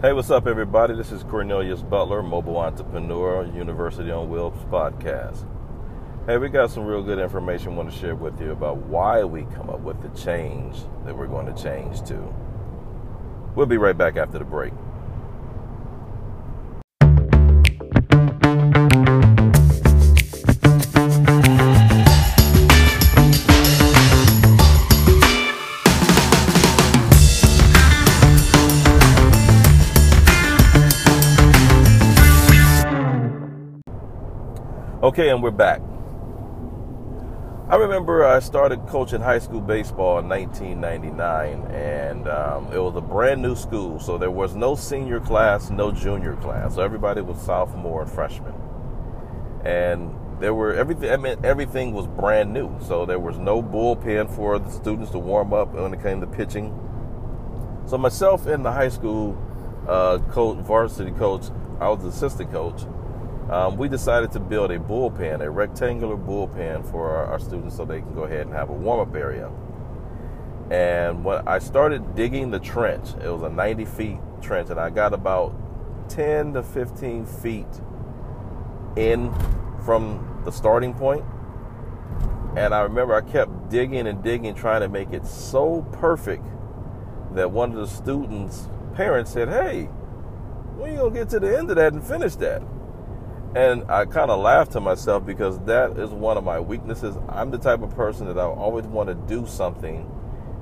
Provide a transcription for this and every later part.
Hey, what's up, everybody? This is Cornelius Butler, mobile entrepreneur, University on Wheels podcast. Hey, we got some real good information I want to share with you about why we come up with the change that we're going to change to. We'll be right back after the break. Okay, and we're back. I remember I started coaching high school baseball in 1999, and um, it was a brand new school, so there was no senior class, no junior class. So everybody was sophomore and freshman, and there were everything. I mean, everything was brand new, so there was no bullpen for the students to warm up when it came to pitching. So myself and the high school uh, coach, varsity coach, I was assistant coach um, we decided to build a bullpen, a rectangular bullpen for our, our students so they can go ahead and have a warm up area. And when I started digging the trench, it was a 90 feet trench, and I got about 10 to 15 feet in from the starting point. And I remember I kept digging and digging, trying to make it so perfect that one of the students' parents said, Hey, when are you going to get to the end of that and finish that? And I kind of laughed to myself because that is one of my weaknesses. I'm the type of person that I always want to do something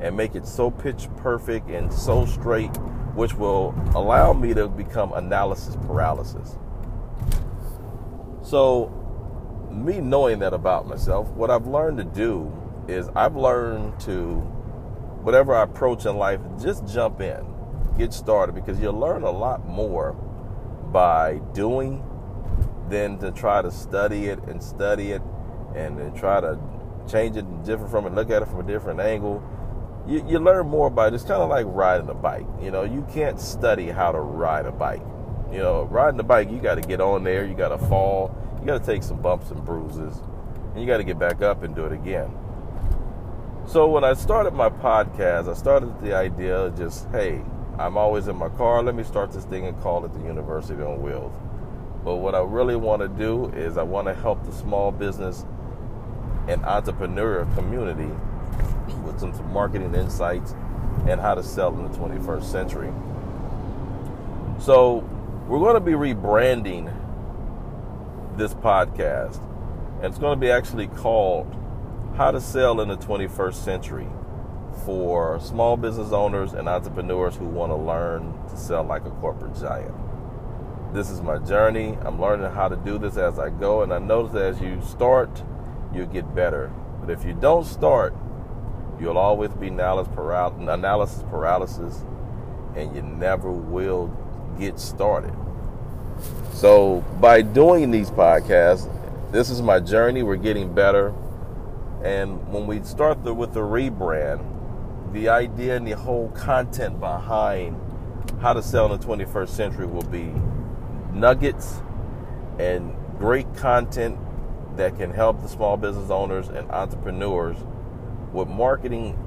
and make it so pitch perfect and so straight, which will allow me to become analysis paralysis. So, me knowing that about myself, what I've learned to do is I've learned to, whatever I approach in life, just jump in, get started, because you'll learn a lot more by doing than to try to study it and study it and then try to change it different from it, look at it from a different angle. You, you learn more about it. It's kind of like riding a bike. You know, you can't study how to ride a bike. You know, riding the bike, you got to get on there, you got to fall, you got to take some bumps and bruises, and you got to get back up and do it again. So when I started my podcast, I started the idea of just, hey, I'm always in my car. Let me start this thing and call it the University on Wheels. But what I really want to do is I want to help the small business and entrepreneur community with some marketing insights and how to sell in the 21st century. So, we're going to be rebranding this podcast, and it's going to be actually called How to Sell in the 21st Century for small business owners and entrepreneurs who want to learn to sell like a corporate giant. This is my journey. I'm learning how to do this as I go. And I notice that as you start, you get better. But if you don't start, you'll always be analysis paralysis and you never will get started. So, by doing these podcasts, this is my journey. We're getting better. And when we start the, with the rebrand, the idea and the whole content behind how to sell in the 21st century will be nuggets and great content that can help the small business owners and entrepreneurs with marketing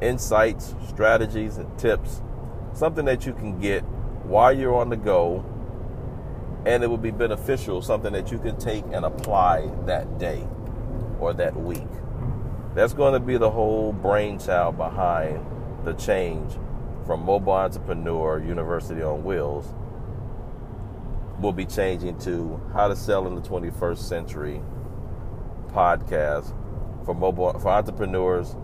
insights, strategies, and tips. Something that you can get while you're on the go, and it will be beneficial, something that you can take and apply that day or that week. That's going to be the whole brainchild behind the change from Mobile Entrepreneur University on Wheels will be changing to how to sell in the 21st century podcast for mobile for entrepreneurs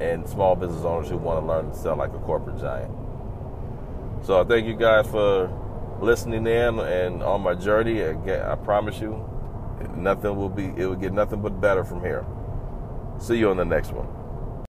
and small business owners who want to learn to sell like a corporate giant. So I thank you guys for listening in and on my journey. Again, I promise you, nothing will be it will get nothing but better from here. See you on the next one.